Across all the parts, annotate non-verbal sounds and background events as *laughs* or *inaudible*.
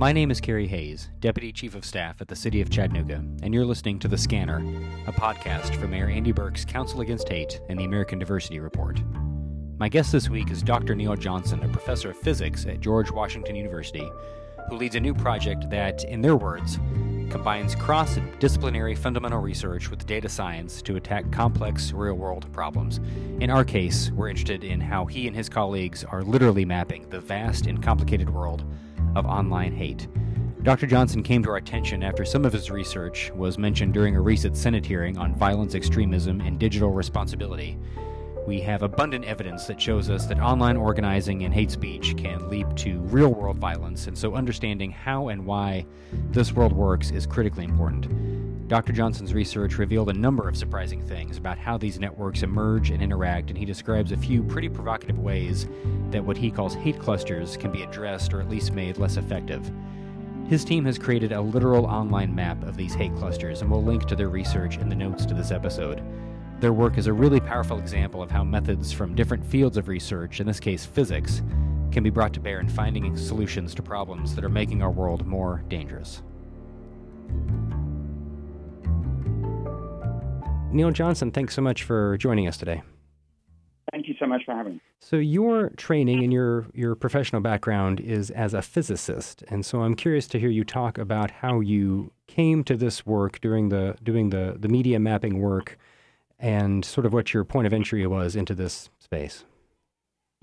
My name is Carey Hayes, Deputy Chief of Staff at the City of Chattanooga, and you're listening to The Scanner, a podcast from Mayor Andy Berke's Council Against Hate and the American Diversity Report. My guest this week is Dr. Neil Johnson, a professor of physics at George Washington University, who leads a new project that, in their words, combines cross disciplinary fundamental research with data science to attack complex real world problems. In our case, we're interested in how he and his colleagues are literally mapping the vast and complicated world of online hate. Dr. Johnson came to our attention after some of his research was mentioned during a recent Senate hearing on violence, extremism, and digital responsibility. We have abundant evidence that shows us that online organizing and hate speech can lead to real world violence, and so understanding how and why this world works is critically important. Dr. Johnson's research revealed a number of surprising things about how these networks emerge and interact, and he describes a few pretty provocative ways that what he calls hate clusters can be addressed or at least made less effective. His team has created a literal online map of these hate clusters, and we'll link to their research in the notes to this episode. Their work is a really powerful example of how methods from different fields of research, in this case physics, can be brought to bear in finding solutions to problems that are making our world more dangerous. Neil Johnson, thanks so much for joining us today. Thank you so much for having me. So your training and your your professional background is as a physicist, and so I'm curious to hear you talk about how you came to this work during the doing the the media mapping work, and sort of what your point of entry was into this space.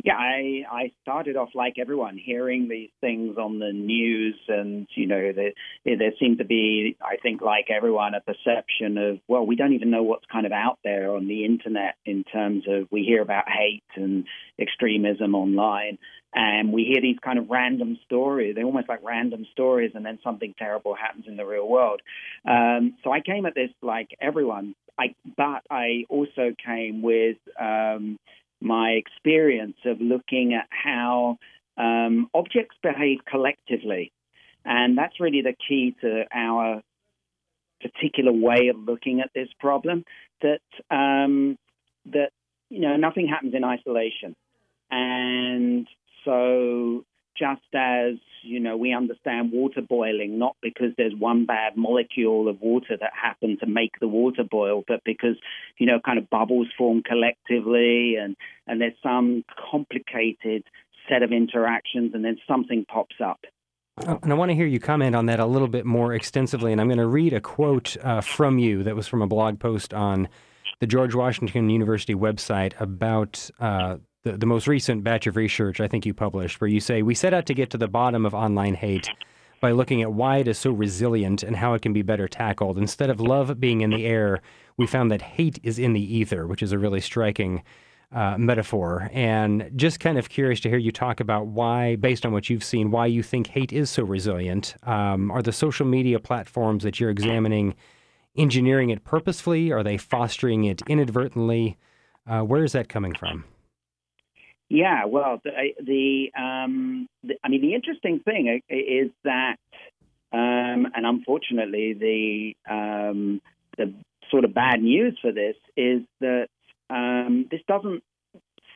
Yeah, I I started off like everyone, hearing these things on the news, and you know, there there seemed to be, I think, like everyone, a perception of well, we don't even know what's kind of out there on the internet in terms of we hear about hate and extremism online, and we hear these kind of random stories. They're almost like random stories, and then something terrible happens in the real world. Um, so I came at this like everyone, I but I also came with. Um, my experience of looking at how um, objects behave collectively. And that's really the key to our particular way of looking at this problem that um, that you know nothing happens in isolation and so just as you know we understand water boiling not because there's one bad molecule of water that happened to make the water boil but because you know kind of bubbles form collectively and and there's some complicated set of interactions and then something pops up uh, and I want to hear you comment on that a little bit more extensively. And I'm going to read a quote uh, from you that was from a blog post on the George Washington University website about uh, the, the most recent batch of research I think you published, where you say, We set out to get to the bottom of online hate by looking at why it is so resilient and how it can be better tackled. Instead of love being in the air, we found that hate is in the ether, which is a really striking uh, metaphor. And just kind of curious to hear you talk about why, based on what you've seen, why you think hate is so resilient. Um, are the social media platforms that you're examining engineering it purposefully? Are they fostering it inadvertently? Uh, where is that coming from? Yeah, well, the, the, um, the, I mean, the interesting thing is that, um, and unfortunately, the um, the sort of bad news for this is that um, this doesn't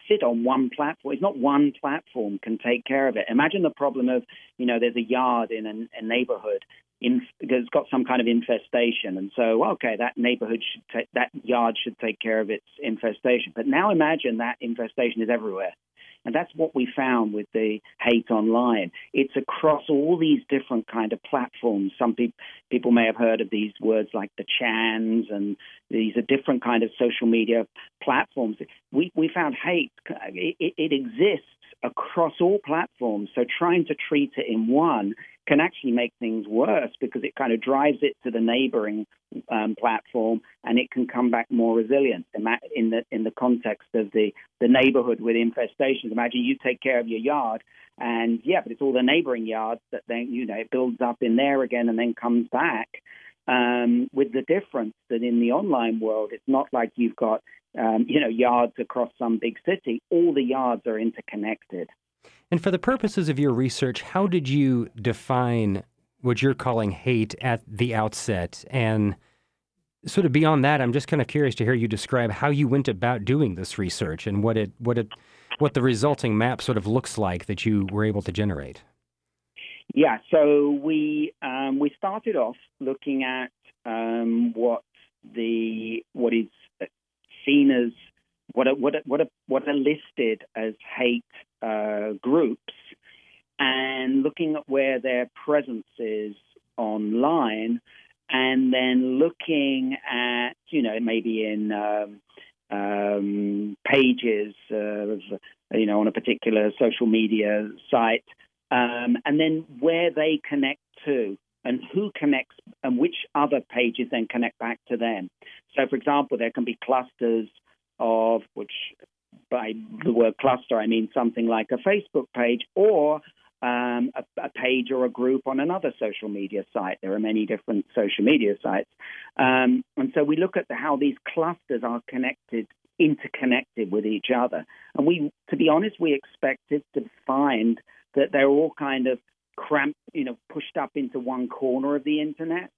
sit on one platform. It's not one platform can take care of it. Imagine the problem of, you know, there's a yard in a, a neighborhood it's got some kind of infestation, and so okay, that neighborhood should take that yard should take care of its infestation. But now imagine that infestation is everywhere. And that's what we found with the hate online. It's across all these different kind of platforms. Some pe- people may have heard of these words like the chans, and these are different kind of social media platforms. We we found hate. It, it exists across all platforms. So trying to treat it in one can actually make things worse because it kind of drives it to the neighboring um, platform and it can come back more resilient in the in the context of the the neighborhood with infestations. Imagine you take care of your yard and yeah, but it's all the neighboring yards that then you know it builds up in there again and then comes back. Um, with the difference that in the online world, it's not like you've got um, you know yards across some big city. All the yards are interconnected. And for the purposes of your research, how did you define what you're calling hate at the outset? And sort of beyond that, I'm just kind of curious to hear you describe how you went about doing this research and what it what it what the resulting map sort of looks like that you were able to generate. Yeah, so we um, we started off looking at um, what the what is seen as what are, what are, what are, what are listed as hate uh, groups, and looking at where their presence is online, and then looking at you know maybe in um, um, pages you know on a particular social media site um, and then where they connect to and who connects and which other pages then connect back to them. So, for example, there can be clusters of which by the word cluster I mean something like a Facebook page or um, a, a, page or a group on another social media site. There are many different social media sites, um, and so we look at the, how these clusters are connected, interconnected with each other. And we, to be honest, we expected to find that they're all kind of cramped, you know, pushed up into one corner of the internet.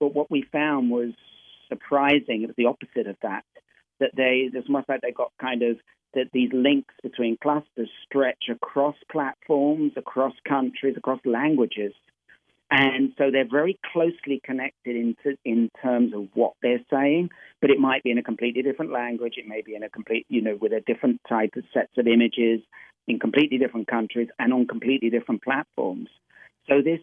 But what we found was surprising. It was the opposite of that. That they, it's almost like they got kind of that these links between clusters stretch across platforms, across countries, across languages. And so they're very closely connected in, in terms of what they're saying, but it might be in a completely different language. It may be in a complete, you know, with a different type of sets of images in completely different countries and on completely different platforms. So this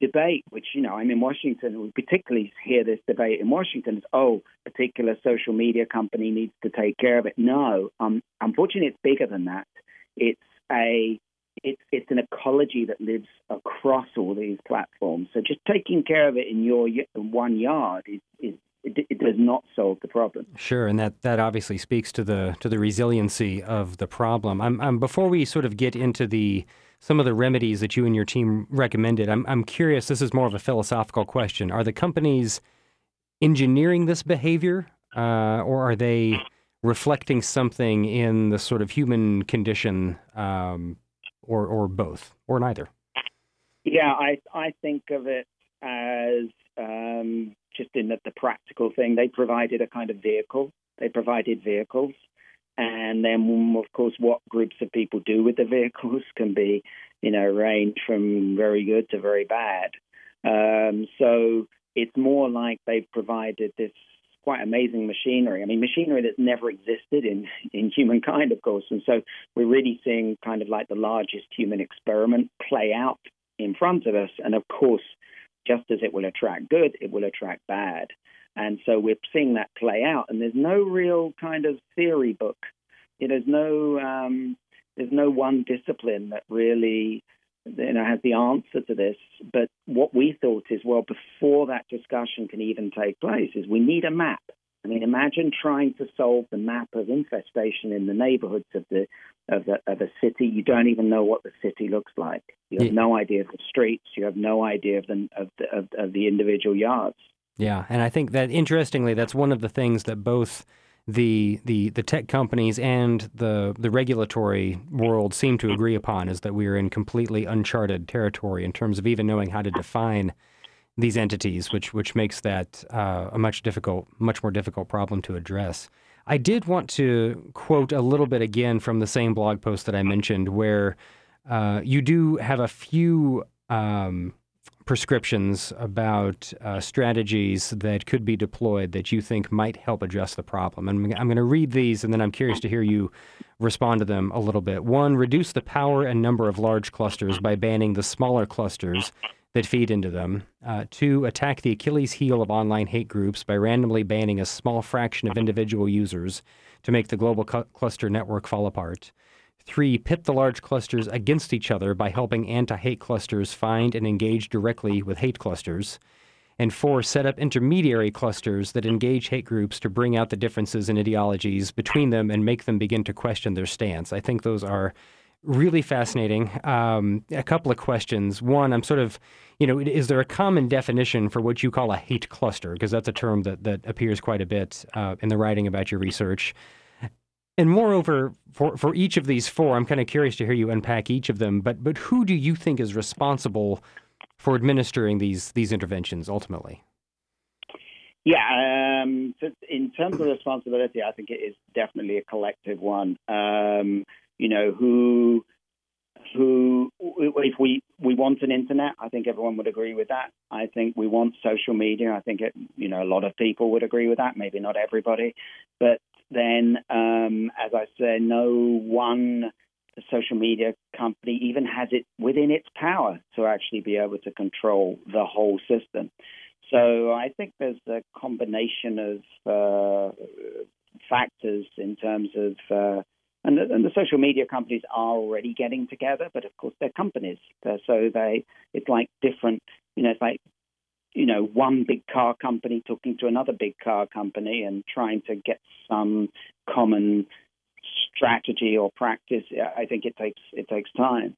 debate, which you know, I'm in Washington, we particularly hear this debate in Washington is, oh, particular social media company needs to take care of it. No, um, unfortunately, it's bigger than that. It's a it's it's an ecology that lives across all these platforms. So just taking care of it in your one yard is, is it, it, does not solve the problem. Sure, and that, that obviously speaks to the to the resiliency of the problem. I'm, I'm, before we sort of get into the some of the remedies that you and your team recommended, I'm I'm curious. This is more of a philosophical question. Are the companies engineering this behavior, uh, or are they reflecting something in the sort of human condition, um, or or both, or neither? Yeah, I I think of it as um, just in the, the practical thing. They provided a kind of vehicle. They provided vehicles. And then, of course, what groups of people do with the vehicles *laughs* can be, you know, range from very good to very bad. Um, so it's more like they've provided this quite amazing machinery. I mean, machinery that's never existed in, *laughs* in humankind, of course. And so we're really seeing kind of like the largest human experiment play out in front of us. And of course, just as it will attract good, it will attract bad. And so we're seeing that play out. And there's no real kind of theory book. You know, there's no um, there's no one discipline that really you know has the answer to this. But what we thought is, well, before that discussion can even take place, is we need a map. I mean, imagine trying to solve the map of infestation in the neighborhoods of the of, the, of a city. You don't even know what the city looks like. You have yeah. no idea of the streets. You have no idea of the of the, of, of the individual yards. Yeah, and I think that interestingly, that's one of the things that both the the the tech companies and the the regulatory world seem to agree upon is that we are in completely uncharted territory in terms of even knowing how to define these entities, which which makes that uh, a much difficult, much more difficult problem to address. I did want to quote a little bit again from the same blog post that I mentioned, where uh, you do have a few um, prescriptions about uh, strategies that could be deployed that you think might help address the problem. And I'm going to read these, and then I'm curious to hear you respond to them a little bit. One, reduce the power and number of large clusters by banning the smaller clusters that feed into them. Uh, two, attack the Achilles heel of online hate groups by randomly banning a small fraction of individual users to make the global cu- cluster network fall apart. Three, pit the large clusters against each other by helping anti hate clusters find and engage directly with hate clusters. And four, set up intermediary clusters that engage hate groups to bring out the differences in ideologies between them and make them begin to question their stance. I think those are really fascinating. Um, a couple of questions. One, I'm sort of, you know, is there a common definition for what you call a hate cluster? Because that's a term that, that appears quite a bit uh, in the writing about your research. And moreover, for, for each of these four, I'm kind of curious to hear you unpack each of them. But but who do you think is responsible for administering these these interventions ultimately? Yeah, um, so in terms of responsibility, I think it is definitely a collective one. Um, you know, who who if we we want an internet, I think everyone would agree with that. I think we want social media. I think it, you know a lot of people would agree with that. Maybe not everybody, but then um, as I said, no one social media company even has it within its power to actually be able to control the whole system. So I think there's a combination of uh, factors in terms of, uh, and, the, and, the, social media companies are already getting together, but of course they're companies, so they it's like different, you know, it's like you know one big car company talking to another big car company and trying to get some common strategy or practice. I think it takes it takes time.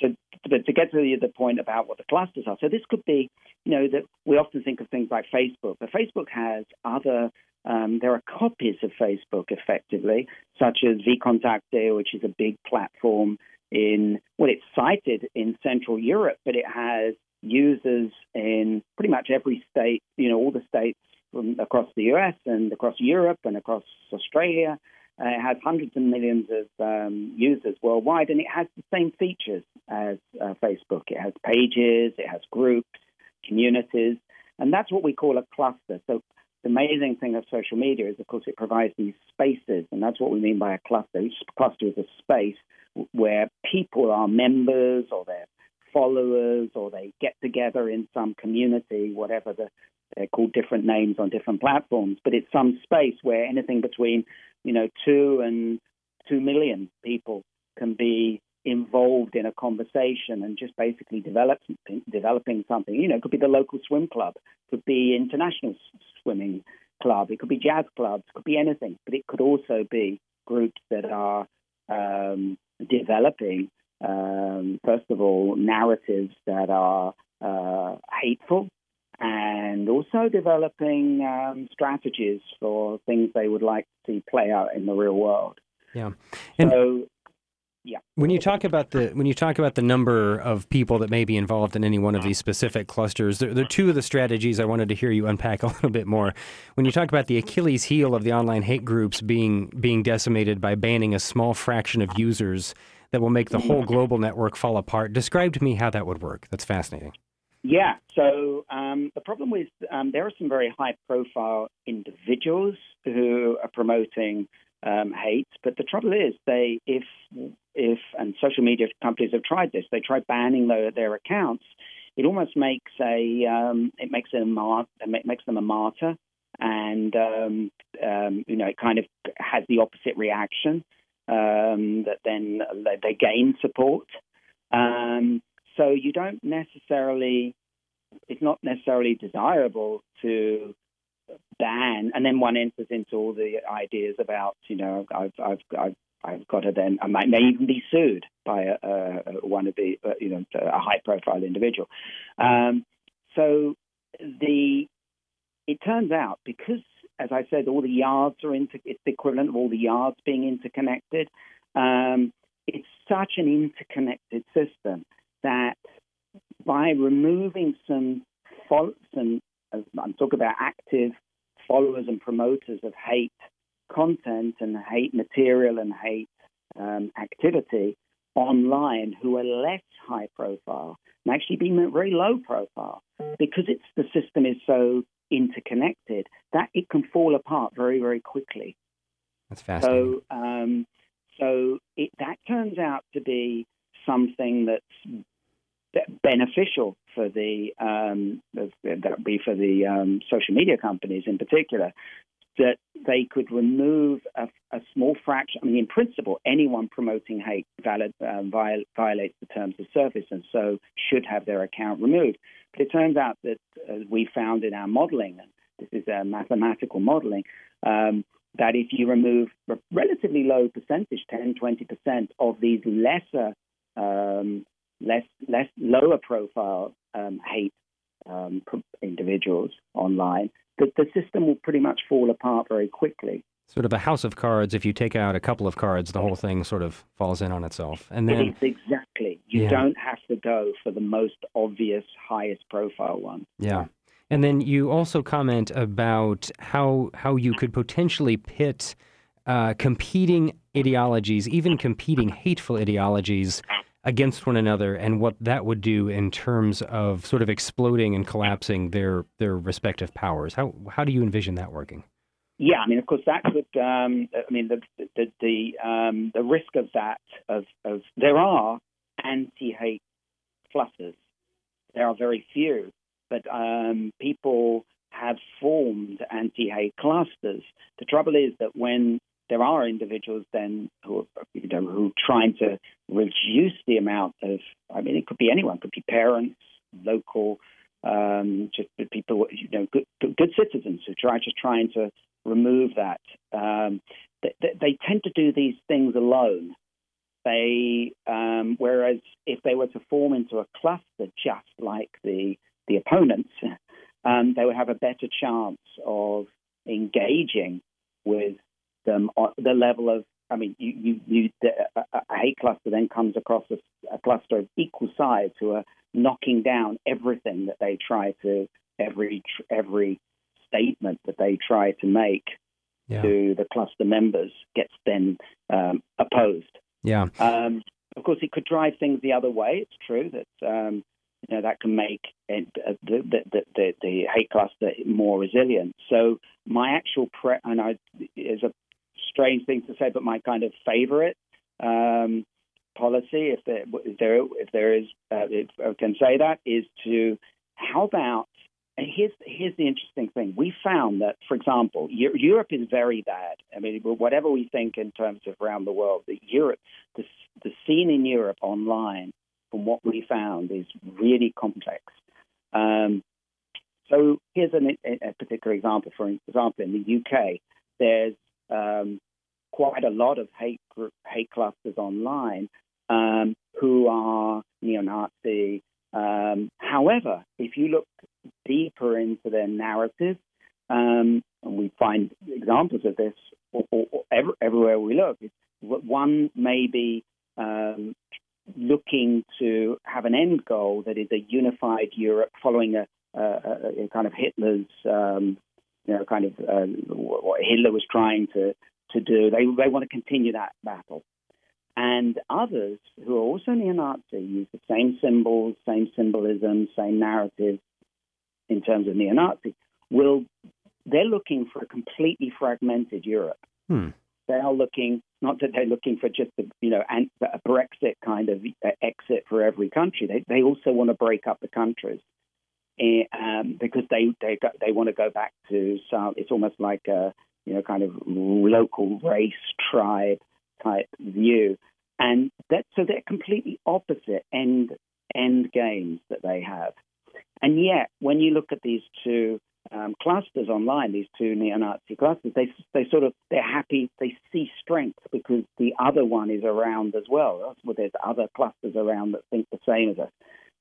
So, but to get to the, the point about what the clusters are, so this could be, you know, that we often think of things like Facebook, but Facebook has other. Um, there are copies of Facebook, effectively, such as VKontakte, which is a big platform in well, it's sited in Central Europe, but it has users in pretty much every state. You know, all the states from across the US and across Europe and across Australia. Uh, it has hundreds of millions of um, users worldwide, and it has the same features as uh, Facebook. It has pages, it has groups, communities, and that's what we call a cluster. So amazing thing of social media is, of course, it provides these spaces, and that's what we mean by a cluster. Each cluster is a space where people are members or they're followers or they get together in some community, whatever the they're called different names on different platforms, but it's some space where anything between you know, two and two million people can be involved in a conversation and just basically develop developing something. You know, it could be the local swim club, could be international swimming club, it could be jazz clubs, it could be anything, but it could also be groups that are um, developing, um, first of all, narratives that are uh, hateful and also developing um, strategies for things they would like to see play out in the real world. Yeah. And so, yeah. When you talk about the when you talk about the number of people that may be involved in any one of these specific clusters, there, there, are two of the strategies I wanted to hear you unpack *laughs* a little bit more. When you talk about the Achilles heel of the online hate groups being being decimated by banning a small fraction of users that will make the whole global network fall apart, describe to me how that would work. That's fascinating. Yeah. So um, the problem is um, there are some very high-profile individuals who are promoting um, hate, but the trouble is they, if if and social media companies have tried this, they try banning their, their accounts. It almost makes a um, it makes them a mar- it makes them a martyr, and um, um, you know it kind of has the opposite reaction that then they gain support. Um, so you don't necessarily, it's not necessarily desirable to ban, and then one enters into all the ideas about, you know, I've, I've, I've I've got to then, I might may even be sued by a, a, one of the, you know, a high-profile individual. Um, so the, it turns out because, as I said, all the yards are into, it's the equivalent of all the yards being interconnected. Um, it's such an interconnected system that by removing some, some I'm talking about active followers and promoters of hate content and hate material and hate um, activity online who are less high profile and actually being very low profile because it's the system is so interconnected that it can fall apart very very quickly. That's fascinating. So um, so it, that turns out to be something that's beneficial for the um, that would be for the um, social media companies in particular that they could remove a, a, small fraction. I mean, in principle, anyone promoting hate valid, um, viol, violates the terms of service and so should have their account removed. But it turns out that uh, we found in our modeling, and this is a mathematical modeling, um, that if you remove a relatively low percentage, 10, 20% of these lesser um, less less lower profile um, hate um, individuals online, that the system will pretty much fall apart very quickly. Sort of a house of cards. If you take out a couple of cards, the whole thing sort of falls in on itself. And then exactly, you yeah. don't have to go for the most obvious, highest profile one. Yeah. And then you also comment about how how you could potentially pit uh, competing ideologies, even competing hateful ideologies, against one another and what that would do in terms of sort of exploding and collapsing their their respective powers. How how do you envision that working? Yeah, I mean, of course, that could. Um, I mean, the the the, um, the risk of that of, of there are anti-hate clusters. There are very few, but um, people have formed anti-hate clusters. The trouble is that when there are individuals then who are you know, who are trying to reduce the amount of. I mean, it could be anyone. It could be parents, local, um, just people, you know, good, good citizens who try just trying to remove that. Um, they, they, tend to do these things alone. They, um, whereas if they were to form into a cluster, just like the the opponents, *laughs* um, they would have a better chance of engaging with them the level of. I mean, you, you, you hate cluster then comes across a, a cluster of equal size who are knocking down everything that they try to every every statement that they try to make yeah. to the cluster members gets then um, opposed. Yeah. Um, of course, it could drive things the other way. It's true that um, you know that can make it, uh, the, the, the, the, hate cluster more resilient. So my actual pre- and I is a strange thing to say, but my kind of favorite um, policy, if there, if there, if there is, uh, if I can say that, is to how about and here's here's the interesting thing. We found that, for example, Europe is very bad. I mean, whatever we think in terms of around the world, the Europe, the, the scene in Europe online, from what we found, is really complex. Um, so here's an, a particular example. For example, in the UK, there's um, quite a lot of hate hate clusters online um, who are neo-Nazi. Um, however, if you look deeper into their narrative. Um, and we find examples of this or, or, or every, everywhere we look. One may be um, looking to have an end goal that is a unified Europe following a, a, a kind of Hitler's, um, you know, kind of uh, what Hitler was trying to, to do. They, they want to continue that battle. And others who are also neo-Nazi use the same symbols, same symbolism, same narratives, in terms of neo-Nazi, will they're looking for a completely fragmented Europe. Hmm. They are looking not that they're looking for just a you know a Brexit kind of uh, exit for every country. They they also want to break up the countries. Eh, um, because they they they want to go back to some. It's almost like a you know kind of local race tribe type view, and that so they're completely opposite end end games that they have. And yet, when you look at these two um, clusters online, these two neo-Nazi clusters, they they sort of they're happy. They see strength because the other one is around as well. Well, there's other clusters around that think the same as us.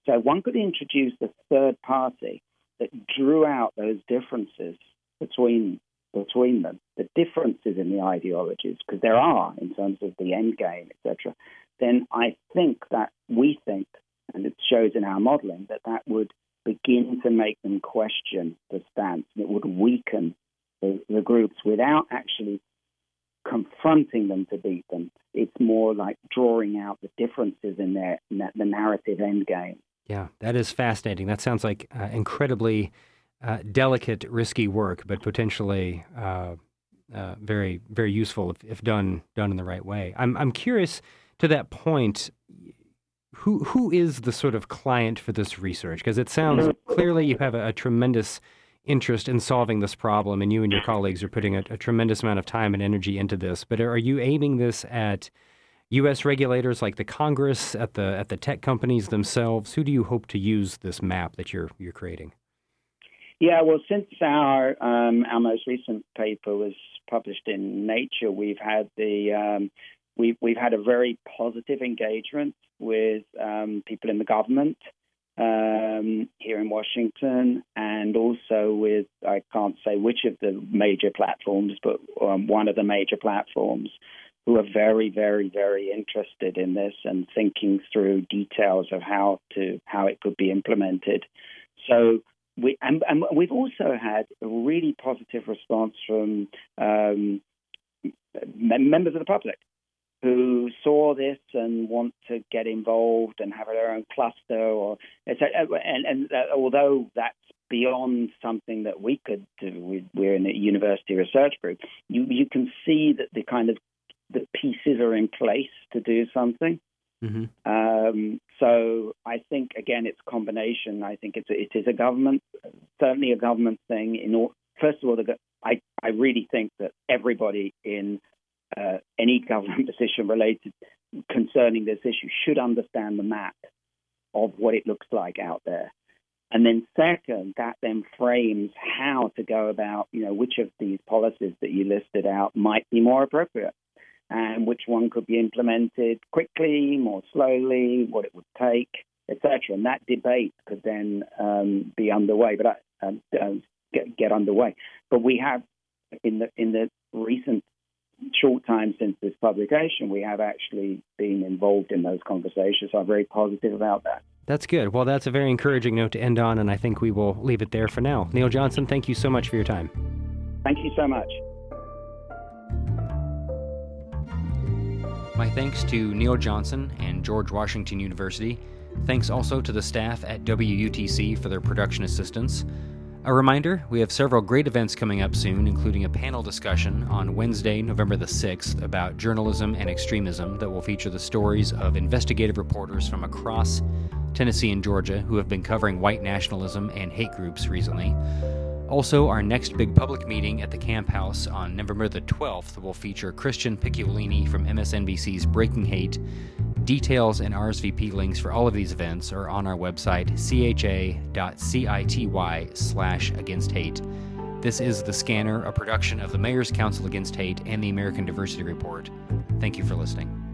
So one could introduce a third party that drew out those differences between between them, the differences in the ideologies, because there are in terms of the end game, etc. Then I think that we think, and it shows in our modelling, that that would begin to make them question the stance. It would weaken the, the groups without actually confronting them to beat them. It's more like drawing out the differences in their in the narrative end game. Yeah, that is fascinating. That sounds like uh, incredibly uh, delicate, risky work, but potentially uh, uh very, very useful if, if done done in the right way. I'm I'm curious to that point who who is the sort of client for this research? Because it sounds clearly you have a, a, tremendous interest in solving this problem, and you and your colleagues are putting a, a, tremendous amount of time and energy into this. But are you aiming this at U.S. regulators like the Congress, at the at the tech companies themselves? Who do you hope to use this map that you're you're creating? Yeah, well, since our um, our most recent paper was published in Nature, we've had the um, we've we've had a very positive engagement with um, people in the government um, here in Washington, and also with I can't say which of the major platforms, but um, one of the major platforms who are very, very, very interested in this and thinking through details of how to how it could be implemented. So we and, and we've also had a really positive response from um, members of the public who saw this and want to get involved and have their own cluster or and and uh, although that's beyond something that we could do we're in a university research group you you can see that the kind of the pieces are in place to do something mm-hmm. um, so I think again it's a combination I think it's a, it is a government certainly a government thing in all, first of all the, I I really think that everybody in uh, any government *laughs* position related concerning this issue should understand the map of what it looks like out there. And then second, that then frames how to go about, you know, which of these policies that you listed out might be more appropriate and which one could be implemented quickly, more slowly, what it would take, etc. And that debate could then um, be underway, but I, um, get, get underway. But we have in the in the recent short time since this publication, we have actually been involved in those conversations. So I'm very positive about that. That's good. Well, that's a very encouraging note to end on, and I think we will leave it there for now. Neil Johnson, thank you so much for your time. Thank you so much. My thanks to Neil Johnson and George Washington University. Thanks also to the staff at WUTC for their production assistance. A reminder we have several great events coming up soon, including a panel discussion on Wednesday, November the 6th, about journalism and extremism that will feature the stories of investigative reporters from across Tennessee and Georgia who have been covering white nationalism and hate groups recently. Also, our next big public meeting at the Camp House on November the 12th will feature Christian Picciolini from MSNBC's Breaking Hate. Details and RSVP links for all of these events are on our website, cha.city slash against hate. This is The Scanner, a production of the Mayor's Council Against Hate and the American Diversity Report. Thank you for listening.